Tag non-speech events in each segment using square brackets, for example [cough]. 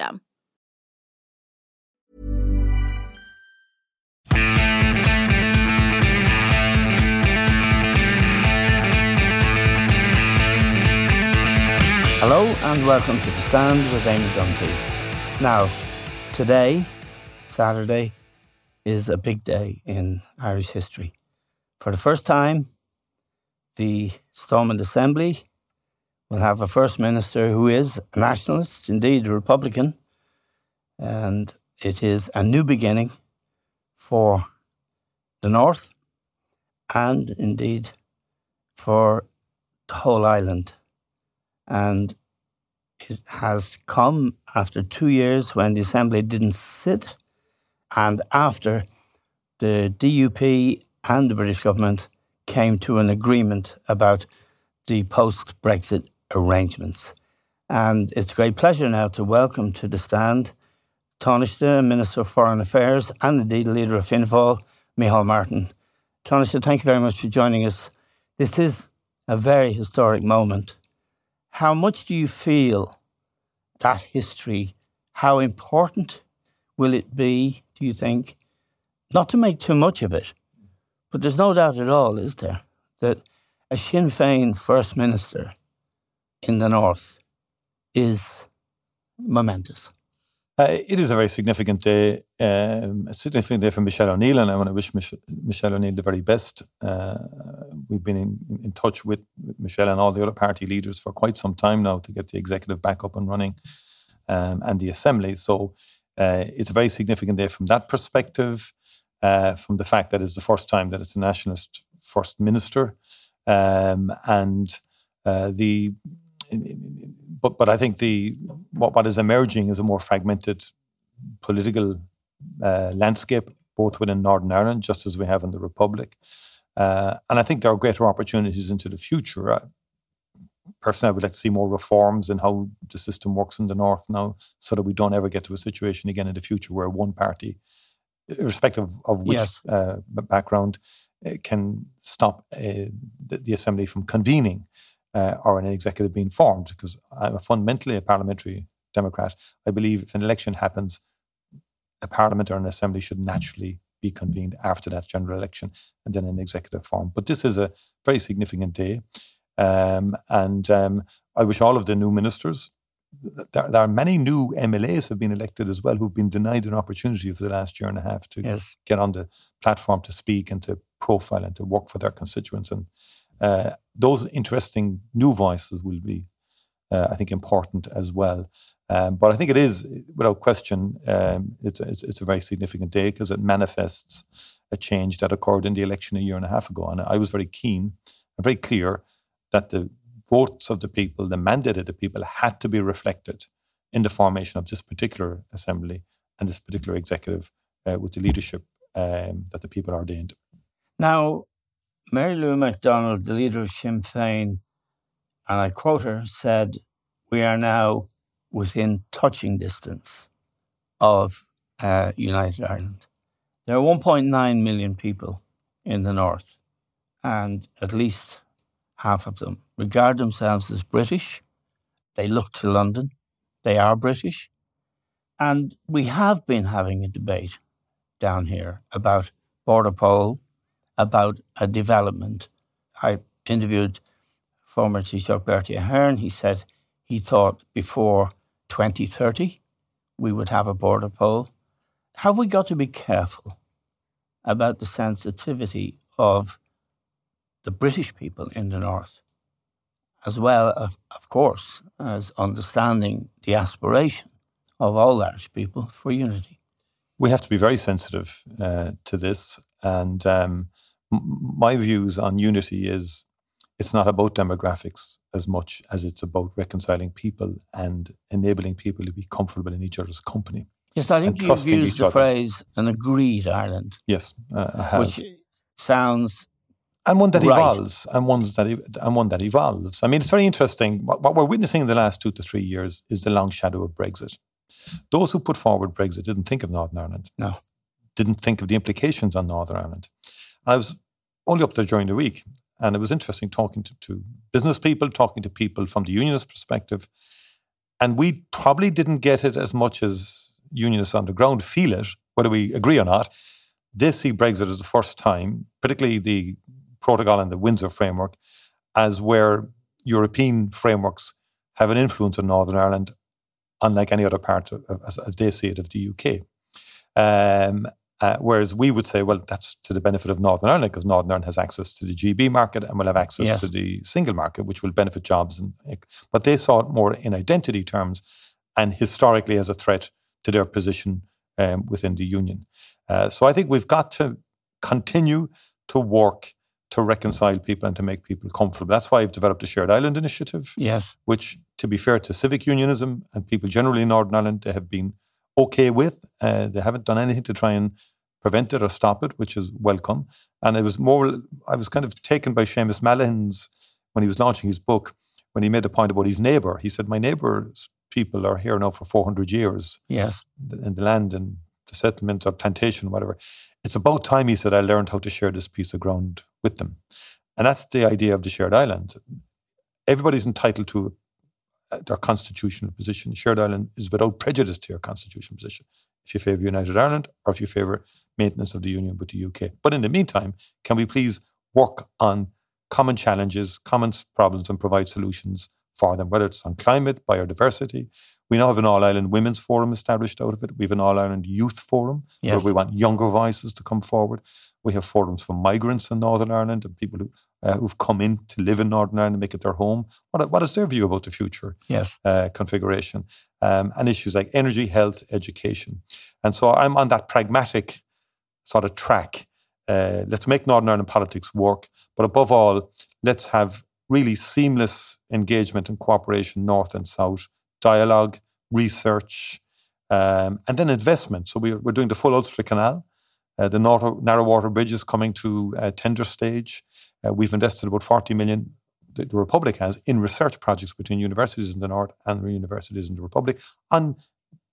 system. Hello and welcome to The Stand with Eamon Dunphy. Now, today, Saturday, is a big day in Irish history. For the first time, the Stormont Assembly We'll have a First Minister who is a nationalist, indeed a Republican, and it is a new beginning for the North and indeed for the whole island. And it has come after two years when the Assembly didn't sit and after the DUP and the British government came to an agreement about the post Brexit arrangements. And it's a great pleasure now to welcome to the stand Taoiseach, Minister of Foreign Affairs, and indeed leader of Fianna Fáil, Micheál Martin. Taoiseach, thank you very much for joining us. This is a very historic moment. How much do you feel that history, how important will it be, do you think? Not to make too much of it, but there's no doubt at all, is there, that a Sinn Féin First Minister in the north is momentous. Uh, it is a very significant day, um, a significant day for Michelle O'Neill, and I want to wish Mich- Michelle O'Neill the very best. Uh, we've been in, in touch with Michelle and all the other party leaders for quite some time now to get the executive back up and running um, and the assembly. So uh, it's a very significant day from that perspective, uh, from the fact that it's the first time that it's a nationalist first minister. Um, and uh, the but but I think the what, what is emerging is a more fragmented political uh, landscape, both within Northern Ireland, just as we have in the Republic. Uh, and I think there are greater opportunities into the future. Uh, personally, I would like to see more reforms in how the system works in the North now, so that we don't ever get to a situation again in the future where one party, irrespective of which yes. Uh, background, uh, can stop uh, the, the, assembly from convening uh, or an executive being formed, because I'm fundamentally a parliamentary Democrat. I believe if an election happens, a parliament or an assembly should naturally be convened after that general election and then an executive form. But this is a very significant day. Um, and um, I wish all of the new ministers, there, there, are many new MLAs have been elected as well who've been denied an opportunity for the last year and a half to yes. get on the platform to speak and to profile and to work for their constituents. And uh, those interesting new voices will be, uh, I think, important as well. Um, but I think it is, without question, um, it's, it's, it's, a very significant day because it manifests a change that occurred in the election a year and a half ago. And I was very keen and very clear that the votes of the people, the mandate of the people, had to be reflected in the formation of this particular assembly and this particular executive uh, with the leadership um, that the people ordained. Now, Mary Lou McDonald, the leader of Sinn Féin, and I quote her, said, We are now within touching distance of uh, United Ireland. There are 1.9 million people in the north, and at least half of them regard themselves as British. They look to London. They are British. And we have been having a debate down here about border poll about a development. I interviewed former Taoiseach Bertie Ahern. He said he thought before 2030 we would have a border poll. Have we got to be careful about the sensitivity of the British people in the North, as well, of, of course, as understanding the aspiration of all Irish people for unity? We have to be very sensitive uh, to this. And um, my views on unity is it's not about demographics as much as it's about reconciling people and enabling people to be comfortable in each other's company. Yes, I think you've used the other. phrase "an agreed Ireland." Yes, uh, which sounds and one that right. evolves, and one that and one that evolves. I mean, it's very interesting. What, what, we're witnessing in the last two to three years is the long shadow of Brexit. Those who put forward Brexit didn't think of Northern Ireland. No, didn't think of the implications on Northern Ireland. I was only up there during the week, and it was interesting talking to, to business people, talking to people from the unionist perspective, and we probably didn't get it as much as unionists on the ground feel it, whether we agree or not, they see Brexit as the first time, particularly the protocol and the Windsor framework, as where European frameworks have an influence on Northern Ireland, unlike any other part, of, as, as, they see it, of the UK. Um, uh, whereas we would say, well, that's to the benefit of Northern Ireland because Northern Ireland has access to the GB market and will have access yes. to the single market, which will benefit jobs. And, but they saw it more in identity terms and historically as a threat to their position um, within the union. Uh, so I think we've got to continue to work to reconcile people and to make people comfortable. That's why I've developed a Shared Island initiative. Yes. Which, to be fair to civic unionism and people generally in Northern Ireland, they have been okay with. Uh, they haven't done anything to try and prevent it or stop it, which is welcome. And it was more, I was kind of taken by Seamus Mallon's when he was launching his book, when he made a point about his neighbour. He said, My neighbour's people are here now for 400 years. Yes. In the land and the settlements or plantation, whatever. It's about time, he said, I learned how to share this piece of ground with them. And that's the idea of the shared island. Everybody's entitled to Uh, their constitutional position. Shared island is without prejudice to your constitutional position. If you favour United Ireland or if you favour maintenance of the union with the UK. But in the meantime, can we please work on common challenges, common problems, and provide solutions for them, whether it's on climate, biodiversity. We now have an All Ireland Women's Forum established out of it. We have an All Ireland Youth Forum yes. where we want younger voices to come forward. We have forums for migrants in Northern Ireland and people who, uh, who've come in to live in Northern Ireland and make it their home. What, what is their view about the future yes. uh, configuration? Um, and issues like energy, health, education. And so I'm on that pragmatic sort of track. Uh, let's make Northern Ireland politics work. But above all, let's have really seamless engagement and cooperation, north and south, dialogue, research, um, and then investment. So we're, we're doing the full Ulster Canal. Uh, the narrow, narrow water bridge is coming to a tender stage. Uh, we've invested about 40 million, the, the, Republic has, in research projects between universities in the north and universities in the Republic on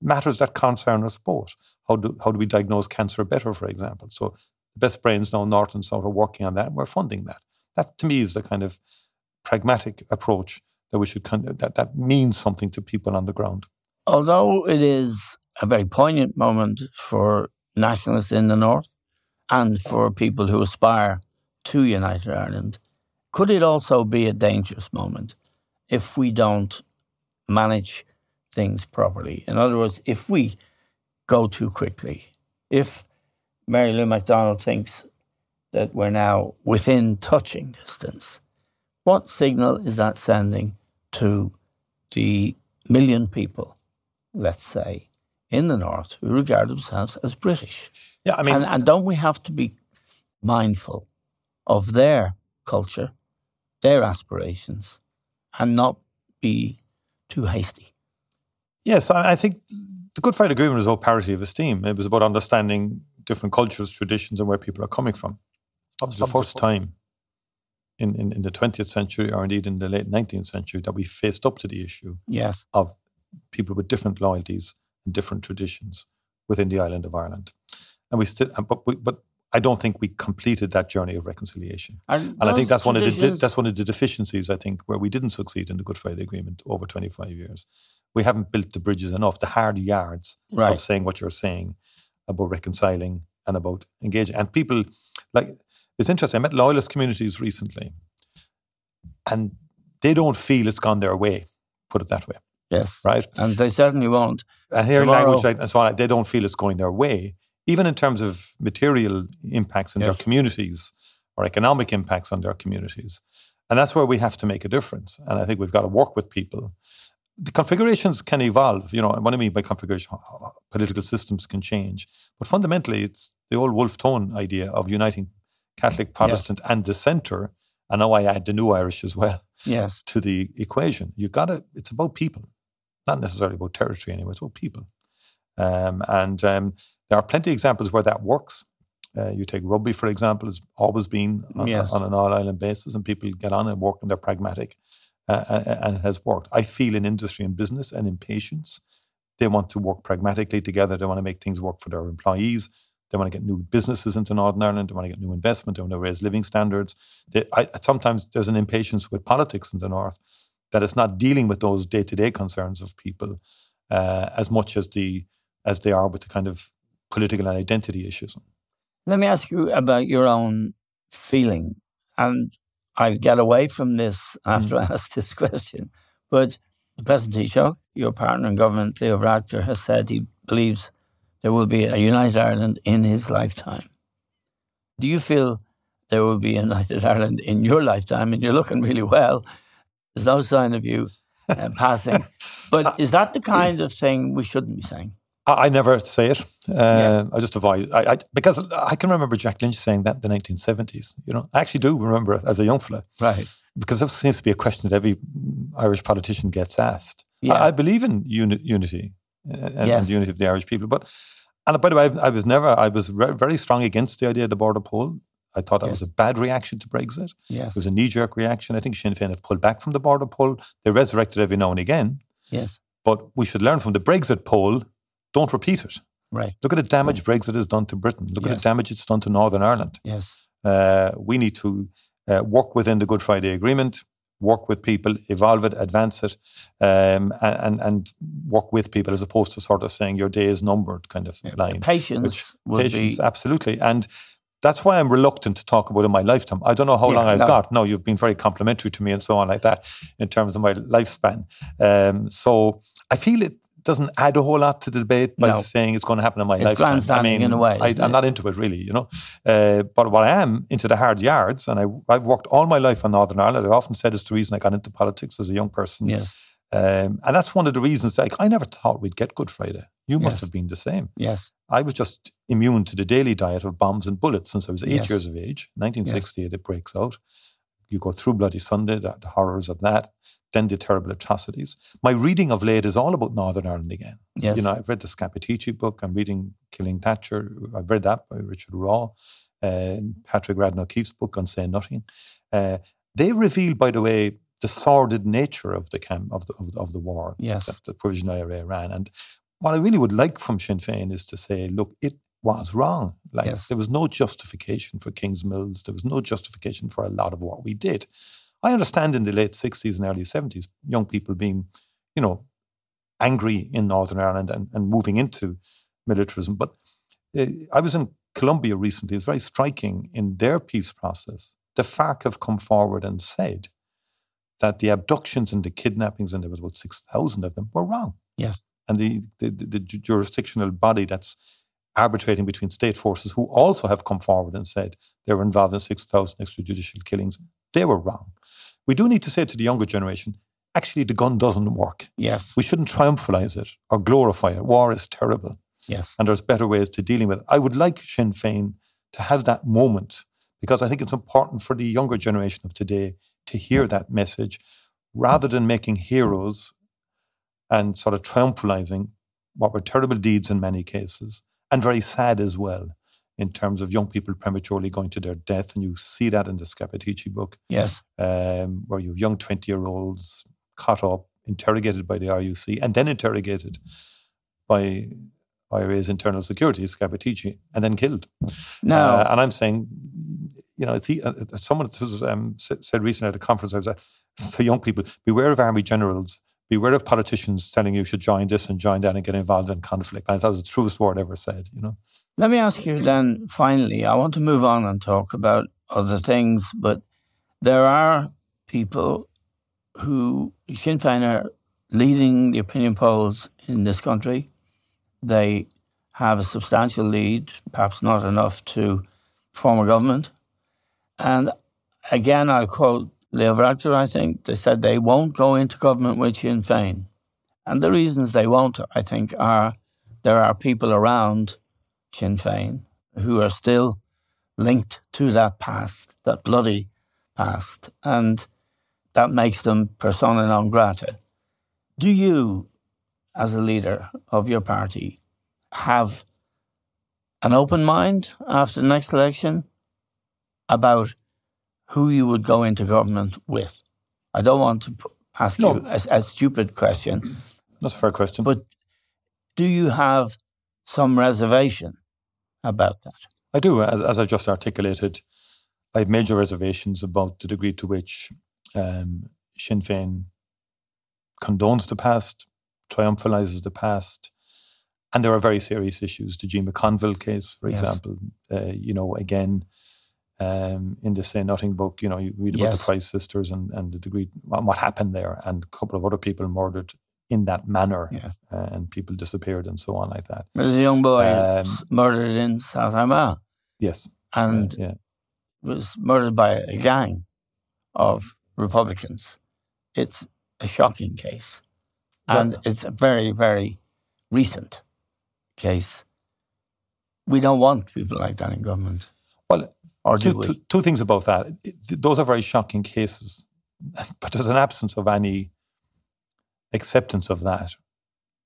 matters that concern us both. How do, how do we diagnose cancer better, for example? So the best brains now, north and south, are working on that, and we're funding that. That, to me, is the kind of pragmatic approach that we should kind that that means something to people on the ground. Although it is a very poignant moment for nationalists in the north and for people who aspire to United Ireland, could it also be a dangerous moment if we don't manage things properly? In other words, if we go too quickly, if Mary Lou McDonald thinks that we're now within touching distance what signal is that sending to the million people, let's say, in the North who regard themselves as British? Yeah, I mean, and, and don't we have to be mindful of their culture, their aspirations, and not be too hasty? Yes, I think the Good Friday Agreement was about parity of esteem. It was about understanding different cultures, traditions, and where people are coming from. Was the first time in, in, in the 20th century or indeed in the late 19th century that we faced up to the issue yes. of people with different loyalties and different traditions within the island of Ireland. And we still, but, we, but I don't think we completed that journey of reconciliation. And, and I think that's one of the that's one of the deficiencies. I think where we didn't succeed in the Good Friday Agreement over twenty five years, we haven't built the bridges enough, the hard yards right. of saying what you're saying about reconciling and about engaging. And people like it's interesting. I met loyalist communities recently, and they don't feel it's gone their way. Put it that way. Yes. Right. And they certainly won't. And hearing Tomorrow- language like and so on, they don't feel it's going their way, even in terms of material impacts in Yes. their communities or economic impacts on their communities. And that's where we have to make a difference. And I think we've got to work with people. The configurations can evolve. You know, what I mean by configuration, political systems can change. But fundamentally, it's the old Wolf Tone idea of uniting Catholic, Protestant, and dissenter. And now I add the new Irish as well Yes. [laughs] to the equation. You've got to, it's about people, not necessarily about territory anyway, it's about people. Um, and um, there are plenty of examples where that works. Uh, you take rugby, for example, has always been on, Yes. on an all island basis, and people get on and work and they're pragmatic, uh, uh, and it has worked. I feel in industry and business and in patients, they want to work pragmatically together. They want to make things work for their employees. They want to get new businesses into Northern Ireland. They want to get new investment. They want to raise living standards. They, I, sometimes there's an impatience with politics in the North that it's not dealing with those day to day concerns of people uh, as much as the as they are with the kind of political and identity issues. Let me ask you about your own feeling. And I'll get away from this after Mm. I [laughs] ask this question. But the President Taoiseach, your partner in government, Leo Varadkar, has said he believes there will be a united Ireland in his lifetime. Do you feel there will be a united [laughs] Ireland in your lifetime? And you're looking really well. There's no sign of you uh, passing. [laughs] But is that the kind of thing we shouldn't be saying? I, I never say it. Uh, Yes. I just avoid I, I, because I can remember Jack Lynch saying that in the 1970s. You know, I actually do remember it as a young fella Right. because that seems to be a question that every Irish politician gets asked. Yeah. I, I believe in uni- unity uh, and, and Yes. the unity of the Irish people. But and by the way, I, was never I was re- very strong against the idea of the border poll. I thought that Yes. was a bad reaction to Brexit. Yes. It was a knee jerk reaction. I think Sinn Féin have pulled back from the border poll. They resurrected it every now and again. Yes. But we should learn from the Brexit poll. Don't repeat it. Right. Look at the damage Brexit has done to Britain. Look at the damage it's done to Northern Ireland. Yes. Uh, we need to uh, work within the Good Friday Agreement, work with people, evolve it, advance it, um, and, and work with people as opposed to sort of saying your day is numbered kind of line. Patience Which would patience, be absolutely. And that's why I'm reluctant to talk about in my lifetime. I don't know how Yeah, long I've no. got. No, you've been very complimentary to me and so on like that in terms of my lifespan. Um, so I feel it doesn't add a whole lot to the debate by No. saying it's going to happen in my It's lifetime. I mean, in a way, I, I'm not into it really, you know. Uh, but what I am into the hard yards, and I, I've worked all my life on Northern Ireland. I often said it's the reason I got into politics as a young person. yes. Um, and that's one of the reasons. Like I never thought we'd get Good Friday. You must Yes. have been the same. Yes. I was just immune to the daily diet of bombs and bullets since I was eight Yes. years of age. 1968, it breaks out. You go through Bloody Sunday, the, the horrors of that, then the terrible atrocities. My reading of late is all about Northern Ireland again. Yes. You know, I've read the Scappaticci book. I'm reading Killing Thatcher. I've read that by Richard O'Rawe. Uh, Patrick Radden O'Keefe's book on Say Nothing. Uh, they reveal, by the way, the sordid nature of the camp of the of, the- of the war Yes. that the Provisional IRA ran. And what I really would like from Sinn Féin is to say, look, it was wrong. Like Yes. there was no justification for King's Mills. There was no justification for a lot of what we did. I understand in the late sixties and early seventies, young people being, you know, angry in Northern Ireland and, and moving into militarism. But uh, I was in Colombia recently. It was very striking in their peace process. The FARC have come forward and said that the abductions and the kidnappings, and there was about 6,000 of them, were wrong. Yes. And the, the, the, the jurisdictional body that's arbitrating between state forces, who also have come forward and said they were involved in 6,000 extrajudicial killings, they were wrong. We do need to say to the younger generation, actually, the gun doesn't work. Yes. We shouldn't triumphalize it or glorify it. War is terrible Yes. and there's better ways to dealing with it. I would like Sinn Féin to have that moment because I think it's important for the younger generation of today to hear that message rather than making heroes and sort of triumphalizing what were terrible deeds in many cases and very sad as well in terms of young people prematurely going to their death. And you see that in the Scappaticci book Yes. um, where you have young 20 year olds caught up, interrogated by the RUC, and then interrogated by IRA's internal security, Scappaticci, and then killed. Now, Uh, and I'm saying, you know, it's, uh, uh, someone was, um, said recently at a conference, I was at, for young people, beware of army generals, beware of politicians telling you should join this and join that and get involved in conflict. And I thought it was the truest word ever said, you know. Let me ask you then finally, I want to move on and talk about other things, but there are people who Sinn Féin are leading the opinion polls in this country. They have a substantial lead, perhaps not enough to form a government. And again, I'll quote Leo Varadkar, I think. They said they won't go into government with Sinn Féin. And the reasons they won't, I think, are there are people around Sinn Féin who are still linked to that past, that bloody past. And that makes them persona non grata. Do you, as a leader of your party, have an open mind after the next election about who you would go into government with? I don't want to ask no. you a, a stupid question. That's a fair question. But do you have some reservation about that? I do. As, as I've just articulated, I have major reservations about the degree to which um, Sinn Féin condones the past, triumphalizes the past, and there are very serious issues. The Jean McConville case, for yes. example, uh, you know, again, um, in the Say Nothing book, you know, you read about yes. the Price sisters and, and the degree, what happened there, and a couple of other people murdered in that manner, yes. uh, and people disappeared and so on like that. There's a young boy um, murdered in South Armagh. Yes. And yeah. was murdered by a gang of Republicans. It's a shocking case. And yeah. it's a very, very recent case. We don't want people like that in government. Well, or two, two, two things about that. Those are very shocking cases, [laughs] but there's an absence of any acceptance of that,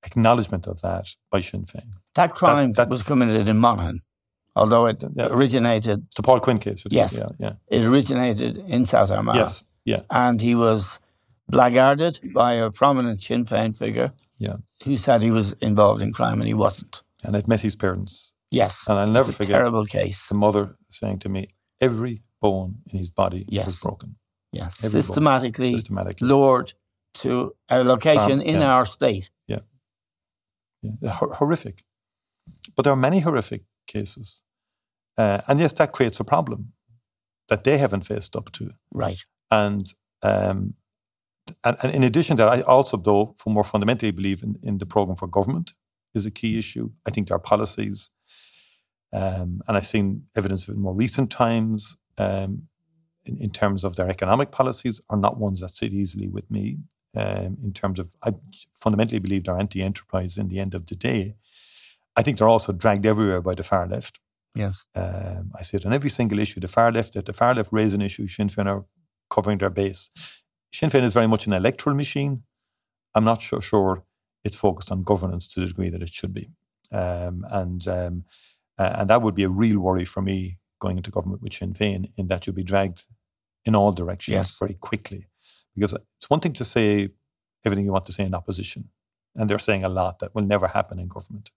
acknowledgement of that by Sinn Féin. That crime that, that was committed in Monaghan although it yeah. originated. It's the Paul Quinn case. Yes, yeah, yeah. It originated in South Armagh. Yes, yeah. And he was blackguarded by a prominent Sinn Féin figure. Yeah. Who said he was involved in crime and he wasn't. And I'd met his parents. Yes. And I'll never forget. terrible case. The mother saying to me, every bone in his body yes. was broken. Yes. Every systematically, systematically lured to a location um, in our state. Yeah. yeah. horrific. But there are many horrific cases. Uh, and yes, that creates a problem that they haven't faced up to. Right. And, um, and, and in addition to that, I also, though, for more fundamentally believe in, in the program for government is a key issue. I think there are policies, um, and I've seen evidence of it in more recent times, um, in, in, terms of their economic policies, are not ones that sit easily with me. Um, in terms of, I fundamentally believe they're anti enterprise in the end of the day. I think they're also dragged everywhere by the far left. Yes. Um, I see it on every single issue. The far left, if the far left raise an issue, Sinn Féin are covering their base. Sinn Féin is very much an electoral machine. I'm not so sure it's focused on governance to the degree that it should be. Um, and um, uh, and that would be a real worry for me going into government with Sinn Féin in that you'll be dragged in all directions yes. very quickly. Because it's one thing to say everything you want to say in opposition, and they're saying a lot that will never happen in government.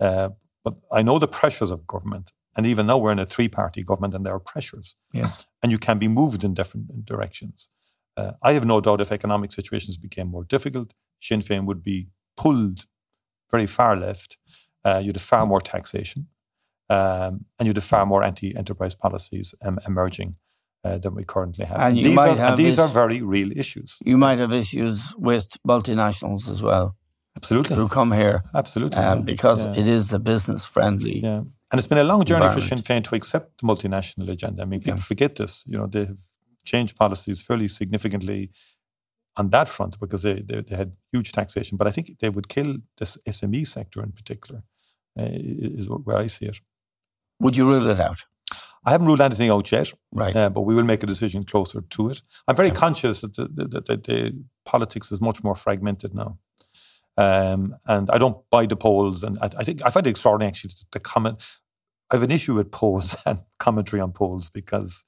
Uh, but I know the pressures of government. And even now we're in a three party government and there are pressures. Yes. And you can be moved in different directions. Uh, I have no doubt if economic situations became more difficult, Sinn Féin would be pulled very far left. Uh, you'd have far more taxation. Um, and you'd have far more anti enterprise policies um, emerging. Uh, than we currently have. And, and these, are, and these is, are very real issues. You might have issues with multinationals as well. Absolutely. Who come here. Absolutely. Um, because yeah. it is a business friendly. Yeah. And it's been a long journey for Sinn Féin to accept the multinational agenda. I mean, people yeah. forget this. You know, they have changed policies fairly significantly on that front because they, they, they, had huge taxation. But I think they would kill this SME sector in particular, uh, is where I see it. Would you rule it out? I haven't ruled anything out yet, right? Uh, but we will make a decision closer to it. I'm very yeah. conscious that the, the, the, the, politics is much more fragmented now. Um, and I don't buy the polls. And I, I, think I find it extraordinary actually to, comment. I have an issue with polls [laughs] and commentary on polls because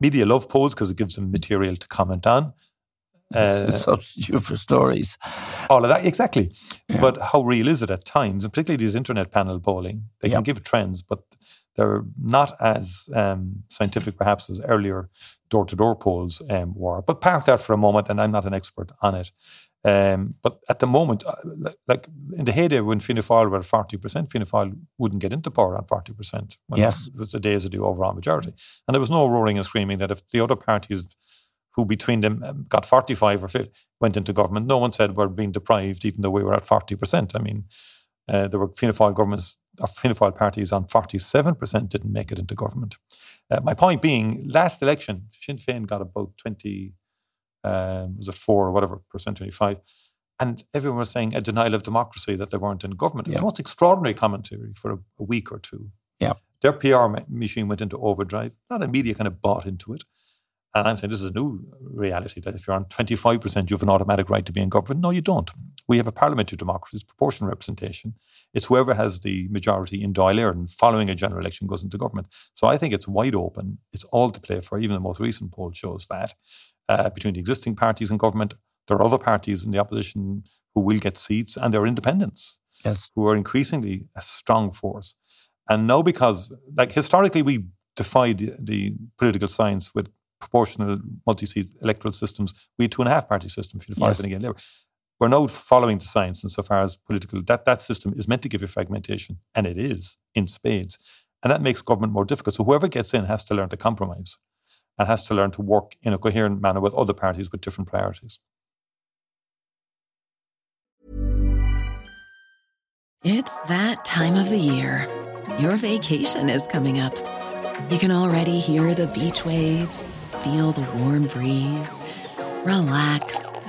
media love polls because it gives them material to comment on. [laughs] Uh, substitute for stories. All of that, exactly. Yeah. But how real is it at times? And particularly these internet panel polling, they yeah. can give trends, but They're not as um, scientific, perhaps, as earlier door to door polls um, were. But park that for a moment, and I'm not an expert on it. Um, but at the moment, uh, like in the heyday when Fianna Fáil were at 40%, Fianna Fáil wouldn't get into power at 40%. yes. It was the days of the overall majority. And there was no roaring and screaming that if the other parties who between them um, got 45 or 50 went into government, no one said we're being deprived even though we were at 40%. I mean, uh, there were Fianna Fáil governments, or Fianna Fáil parties on 47% didn't make it into government. Uh, my point being, last election, Sinn Féin got about 20 um, was it four or whatever percent, 25. And everyone was saying a denial of democracy that they weren't in government. It was Yeah. the most extraordinary commentary for a, a week or two. Yeah. Their PR machine went into overdrive. A lot of media kind of bought into it. And I'm saying this is a new reality that if you're on 25%, you have an automatic right to be in government. No, you don't. We have a parliamentary democracy, it's proportional representation. It's whoever has the majority in Dáil Éireann following a general election goes into government. So I think it's wide open. It's all to play for. Even the most recent poll shows that uh, between the existing parties in government, there are other parties in the opposition who will get seats, and there are independents Yes. who are increasingly a strong force. And now, because like historically, we defied the, political science with proportional multi-seat electoral systems. We had two and a half party system for the five Yes. and again Labour. We're not following the science insofar as political that that system is meant to give you fragmentation, and it is in spades, and that makes government more difficult. So whoever gets in has to learn to compromise, and has to learn to work in a coherent manner with other parties with different priorities. It's that time of the year. Your vacation is coming up. You can already hear the beach waves, feel the warm breeze, relax,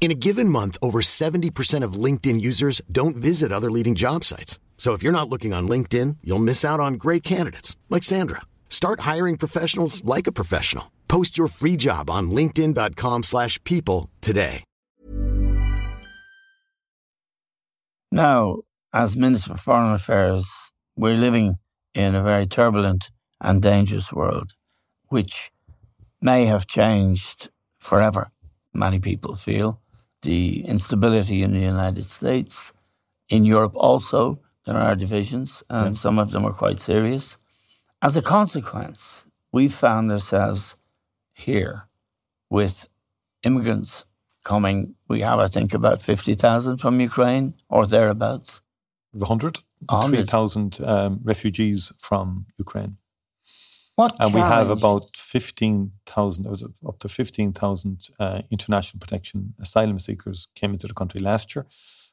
In a given month, over 70% of LinkedIn users don't visit other leading job sites. So if you're not looking on LinkedIn, you'll miss out on great candidates like Sandra. Start hiring professionals like a professional. Post your free job on linkedin.com/people today. Now, as Minister for Foreign Affairs, we're living in a very turbulent and dangerous world, which may have changed forever, many people feel. The instability in the United States, in Europe also, there are divisions, and some of them are quite serious. As a consequence, we've found ourselves here with immigrants coming. We have, I think, about 50,000 from Ukraine or thereabouts. 100, A hundred. 3,000 um, refugees from Ukraine. What And we have about 15,000, there was up to 15,000 uh, international protection asylum seekers came into the country last year,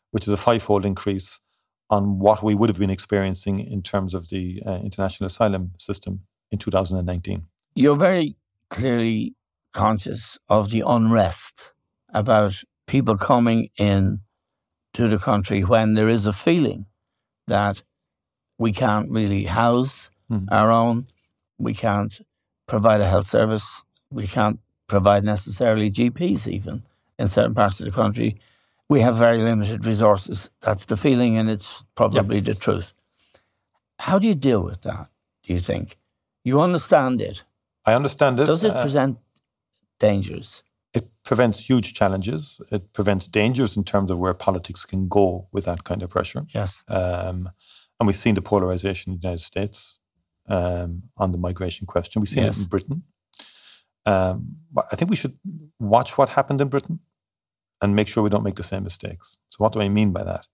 which is a five-fold increase on what we would have been experiencing in terms of the uh, international asylum system in 2019. You're very clearly conscious of the unrest about people coming in to the country when there is a feeling that we can't really house Mhm. our own, we can't provide a health service, we can't provide necessarily GPs even in certain parts of the country. We have very limited resources. That's the feeling, and it's probably the truth. How do you deal with that, do you think? You understand it. I understand it. Does it uh, present dangers? it prevents huge challenges. It prevents dangers in terms of where politics can go with that kind of pressure. Yes. Um, and we've seen the polarization in the United States um, on the migration question. We've seen Yes. it in Britain. Um, but I think we should watch what happened in Britain and make sure we don't make the same mistakes. So, what do I mean by that?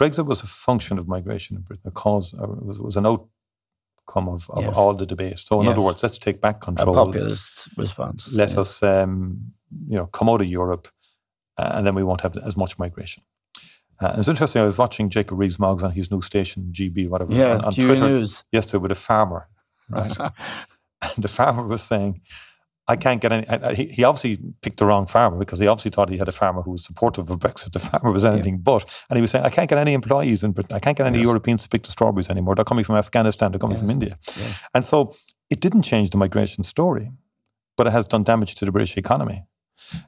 Brexit was a function of migration in Britain, a cause, it was, was an outcome of, of Yes. all the debate. So, in other words, let's take back control. A populist response. let Yes. us um, you know come out of Europe, uh, and then we won't have as much migration. Uh, and it's interesting. I was watching Jacob Rees-Mogg on his new station, GB, whatever, Yeah, on, on Q Twitter News. yesterday with a farmer, right? [laughs] and the farmer was saying, "I can't get any." and He, he obviously picked the wrong farmer because he obviously thought he had a farmer who was supportive of Brexit. The farmer was anything but, and he was saying, "I can't get any employees in Britain. I can't get any Yes. Europeans to pick the strawberries anymore. They're coming from Afghanistan. They're coming from India." Yes. And so it didn't change the migration story, but it has done damage to the British economy.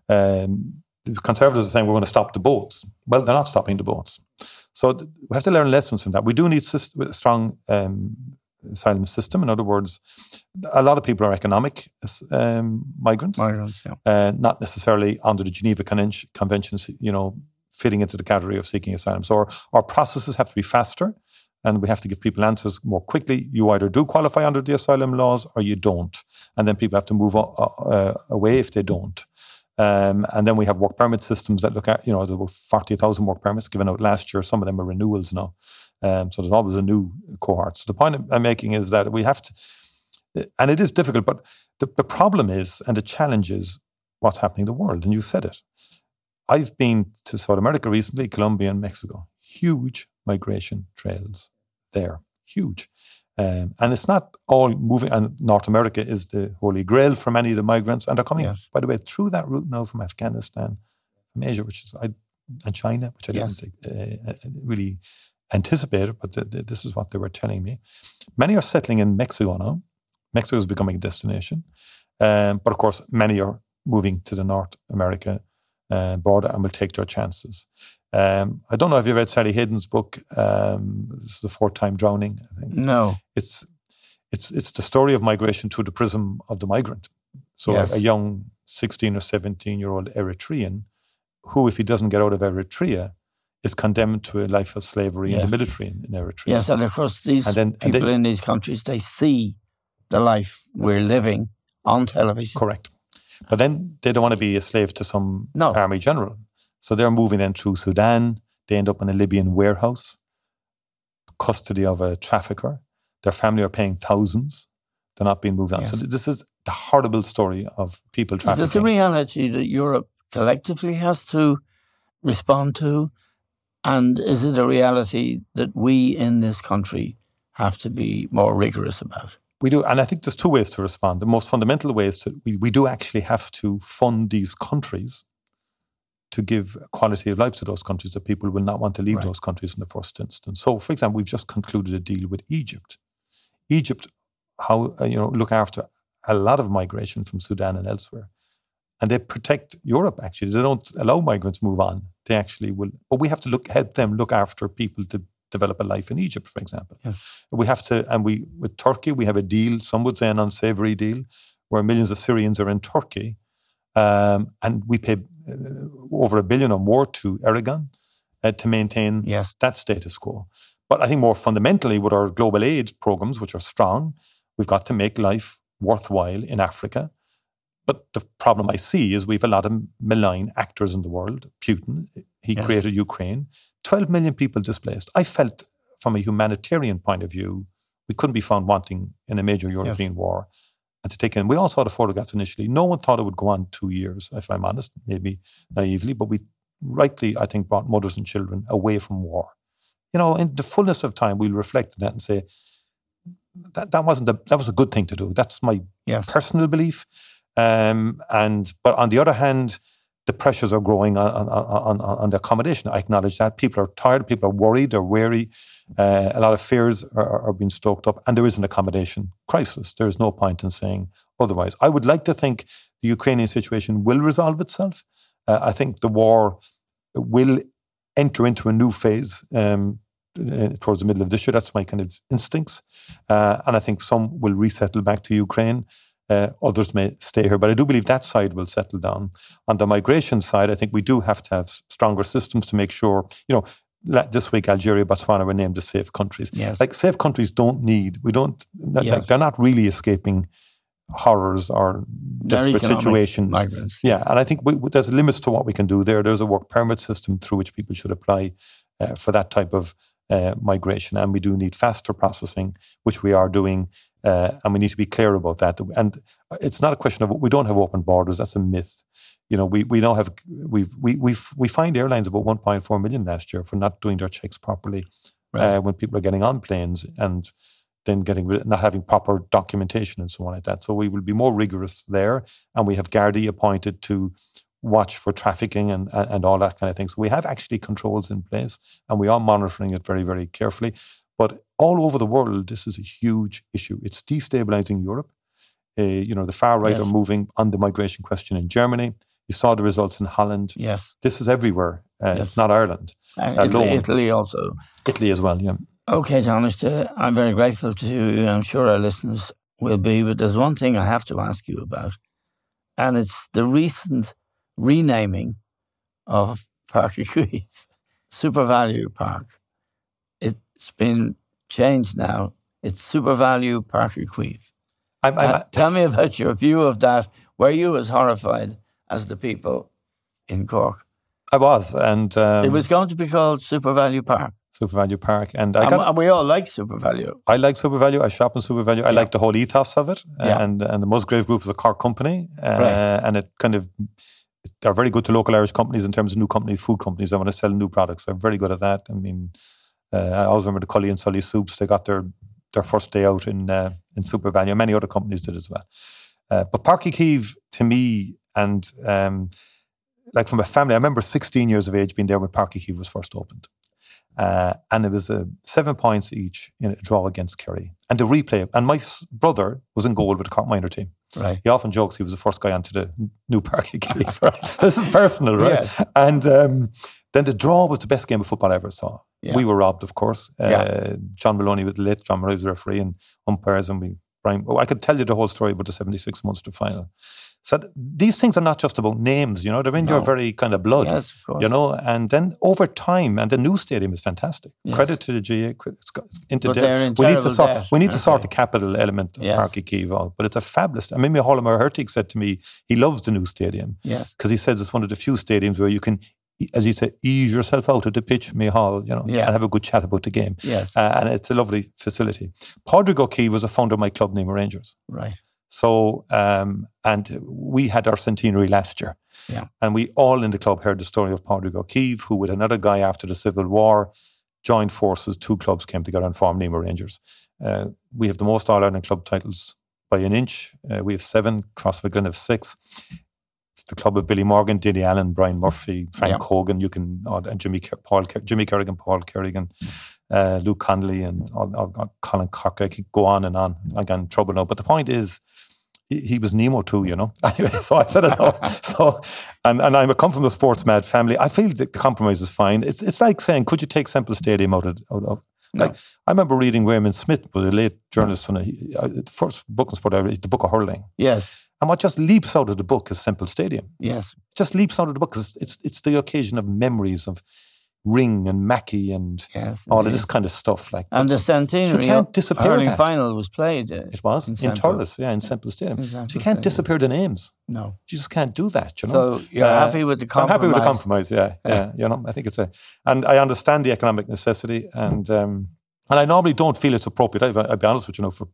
Um, the Conservatives are saying we're going to stop the boats. Well, they're not stopping the boats. So th- we have to learn lessons from that. We do need a strong um, asylum system. In other words, a lot of people are economic um, migrants, Migrants, yeah. uh, not necessarily under the Geneva Conven- Conventions, you know, fitting into the category of seeking asylum. So our, our processes have to be faster and we have to give people answers more quickly. You either do qualify under the asylum laws or you don't. And then people have to move o- uh, away if they don't. Um, and then we have work permit systems that look at, you know, there were 40,000 work permits given out last year. Some of them are renewals now. Um, so there's always a new cohort. So the point I'm making is that we have to, and it is difficult, but the, the problem is, and the challenge is what's happening in the world. And you said it. I've been to South America recently, Colombia and Mexico. Huge migration trails there, huge. Um, and it's not all moving, and North America is the holy grail for many of the migrants. And they're coming, Yes. by the way, through that route now from Afghanistan, from Asia, which is, I, and China, which I Yes. didn't uh, uh, really anticipate, but th- th- this is what they were telling me. Many are settling in Mexico now. Mexico is becoming a destination. Um, but of course, many are moving to the North America uh, border and will take their chances. Um, I don't know if you read Sally Hayden's book. Um, this is the fourth time drowning. I think No. it's it's it's the story of migration through the prism of the migrant. So Yes. a, young sixteen or seventeen year old Eritrean, who if he doesn't get out of Eritrea, is condemned to a life of slavery in the military in, in Eritrea. Yes, and of course, these And then- people they- in these countries, they see the life we're living on television. Correct. But then they don't want to be a slave to some No. army general. So they're moving then through Sudan. They end up in a Libyan warehouse, custody of a trafficker. Their family are paying thousands. They're not being moved on. So Yes. th- this is the horrible story of people trafficking. Is this a reality that Europe collectively has to respond to? And is it a reality that we in this country have to be more rigorous about? We do, and I think there's two ways to respond. The most fundamental way is to we, we do actually have to fund these countries to give quality of life to those countries that people will not want to leave Right. those countries in the first instance. So, for example, we've just concluded a deal with Egypt. Egypt, how uh, you know, look after a lot of migration from Sudan and elsewhere, and they protect Europe. Actually, they don't allow migrants move on. They actually will, but we have to look help them look after people to develop a life in Egypt, for example. Yes. We have to, and we with Turkey, we have a deal. Some would say an unsavory deal, where millions of Syrians are in Turkey, um, and we pay over a billion or more to Erdogan uh, to maintain Yes. that status quo. But I think more fundamentally, with our global aid programs, which are strong, we've got to make life worthwhile in Africa. But the problem I see is we have a lot of malign actors in the world. Putin, he Yes. created Ukraine, 12 million people displaced. I felt, from a humanitarian point of view, we couldn't be found wanting in a major European war. And to take in, we all saw the photographs initially. No one thought it would go on two years, if I'm honest, maybe naively, but we rightly, I think, brought mothers and children away from war. You know, in the fullness of time, we'll reflect on that and say, that, that wasn't that was a good thing to do. That's my Yes. personal belief. Um, and but on the other hand, the pressures are growing on, on, on, on the accommodation. I acknowledge that people are tired, people are worried, they're wary. Uh, a lot of fears are, are- being stoked up, and there is an accommodation crisis. There is no point in saying otherwise. I would like to think the Ukrainian situation will resolve itself. Uh, I think the war will enter into a new phase um, uh, towards the middle of this year. That's my kind of instincts. Uh, and I think some will resettle back to Ukraine. Uh, others may stay here, but I do believe that side will settle down. On the migration side, I think we do have to have stronger systems to make sure, you know, this week Algeria, Botswana were named as safe countries. Yes. Like safe countries don't need, we don't, Yes. like, they're not really escaping horrors or desperate situations. migrants. Yeah, and I think we, there's limits to what we can do there. There's a work permit system through which people should apply uh, for that type of uh, migration, and we do need faster processing, which we are doing, uh, and we need to be clear about that. And it's not a question of we don't have open borders. That's a myth. You know, we we don't have we've we we we fined airlines about 1.4 million last year for not doing their checks properly Right. uh, when people are getting on planes and then getting not having proper documentation and so on like that. So we will be more rigorous there, and we have Gardaí appointed to watch for trafficking and, and and all that kind of thing. So we have actually controls in place, and we are monitoring it very very carefully. But all over the world, this is a huge issue. It's destabilizing Europe. Uh, you know, the far right Yes. are moving on the migration question in Germany. You saw the results in Holland. Yes. This is everywhere. Uh, Yes. It's not Ireland. And Uh, Italy. Italy also. Italy as well. Yeah. Okay, Thomas, uh, I'm very grateful to you. I'm sure our listeners will be, but there's one thing I have to ask you about, and it's the recent renaming of Park [laughs] Equive, SuperValu Park. It's been changed now. It's SuperValu Park Equive. I'm, I'm, Uh, tell me about your view of that. Were you as horrified as the people in Cork? I was, and um, it was going to be called SuperValu Park. SuperValu Park, and I got. and we all like SuperValu. I like SuperValu. I shop in SuperValu. I Yeah. like the whole ethos of it, Yeah. and and the Musgrave Group is a Cork company, uh, Right. and it kind of they're very good to local Irish companies in terms of new companies, food companies. that want to sell new products. They're very good at that. I mean, I always remember the Cully and Sully soups. They got their their first day out in uh, in SuperValu. Many other companies did as well. Uh, but Páirc Uí Chaoimh, to me, and um, like from a family, I remember 16 years of age being there when Páirc Uí Chaoimh was first opened. Uh, and it was uh, seven points each in a draw against Kerry. And the replay, and my brother was in goal with the Cork minor team. Right. He often jokes he was the first guy onto the [laughs] new Páirc Uí Chaoimh. [laughs] This is personal, right? Yes. And um, then the draw was the best game of football I ever saw. Yeah. We were robbed, of course. Uh, Yeah. John Moloney was lit, John Moloney was referee, and umpires, and we. Brian, oh, I could tell you the whole story about the 76 Munster final. So th- these things are not just about names, you know, they're in your very kind of blood Yes, of course. you know. And then over time, and the new stadium is fantastic. Yes. Credit to the GA. cre- It's got, it's into in we need to sort. debt, We need to sort the capital element of Yes. Parky out. But it's a fabulous. I mean, Hollmer Hertig said to me he loves the new stadium Yes. because he says it's one of the few stadiums where you can, as you say, ease yourself out of the pitch, Micheál, you know, Yeah. and have a good chat about the game. Yes. Uh, and it's a lovely facility. Padraig O'Keefe was a founder of my club, Nemo Rangers. right. So, um, and we had our centenary last year. Yeah. And we all in the club heard the story of Padraig O'Keefe, who, with another guy after the Civil War, joined forces. Two clubs came together and formed Nemo Rangers. Uh, we have the most All Ireland club titles by an inch. Uh, we have seven, Crossmaglen have six. The club of Billy Morgan, Dinny Allen, Brian Murphy, Frank Yeah. Hogan, you can, uh, and Jimmy, Ker- Paul, Jimmy Kerrigan, Paul Kerrigan, uh, Luke Connolly, and all, all, all- Colin Cork. I could go on and on. I got in trouble now. But the point is, he, he was Nemo too, you know. Anyway, [laughs] so I said enough. [laughs] so, and, and I come from a sports mad family. I feel the compromise is fine. It's it's like saying, could you take Semple Stadium out of, out of like I remember reading Raymond Smith was a late journalist when I, I, the first book in sport I read, the book of hurling. Yes. And what just leaps out of the book is Semple Stadium. Yes. Just leaps out of the book because it's it's the occasion of memories of Ring and Mackey and Yes. all of this kind of stuff. Like And the centenary you can't disappear hurling that. final was played. uh, it was in, Semple. Thurles, yeah, in Semple Stadium. In So you can't Stadium. disappear the names. No. You just can't do that, you know. So you're happy with the so I'm happy with the compromise? compromise. Yeah, yeah. You know, I think it's a, and I understand the economic necessity, and um, and I normally don't feel it's appropriate. I, I'll be honest with you, you know, for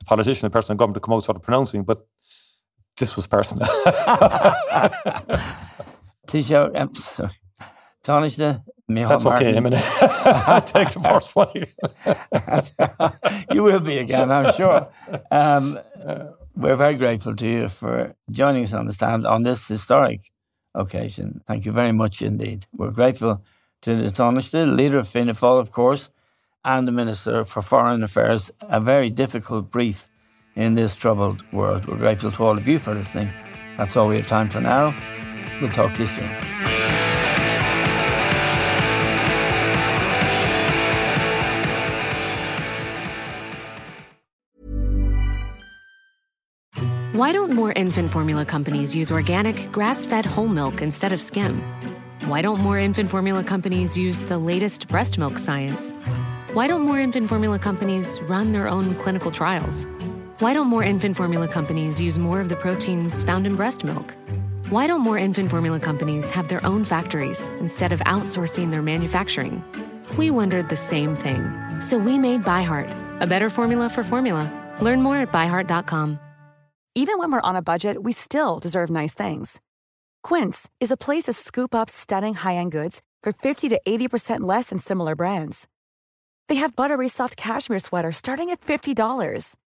a politician, a person in government to come out sort of pronouncing, but this was personal. Taoiseach, um, sorry. Taoiseach, Micheál That's okay. Eminem. [laughs] I take the first one. [laughs] you will be again, I'm sure. Um, we're very grateful to you for joining us on the stand on this historic occasion. Thank you very much indeed. We're grateful to the Taoiseach, leader of Fianna Fáil, of course, and the Minister for Foreign Affairs. A very difficult brief in this troubled world. We're grateful to all of you for listening. That's all we have time for now. We'll talk to you soon. Why don't more infant formula companies use organic, grass fed whole milk instead of skim? Why don't more infant formula companies use the latest breast milk science? Why don't more infant formula companies run their own clinical trials? Why don't more infant formula companies use more of the proteins found in breast milk? Why don't more infant formula companies have their own factories instead of outsourcing their manufacturing? We wondered the same thing. So we made ByHeart, a better formula for formula. Learn more at byheart.com. Even when we're on a budget, we still deserve nice things. Quince is a place to scoop up stunning high end goods for 50 to 80% less than similar brands. They have buttery soft cashmere sweaters starting at $50,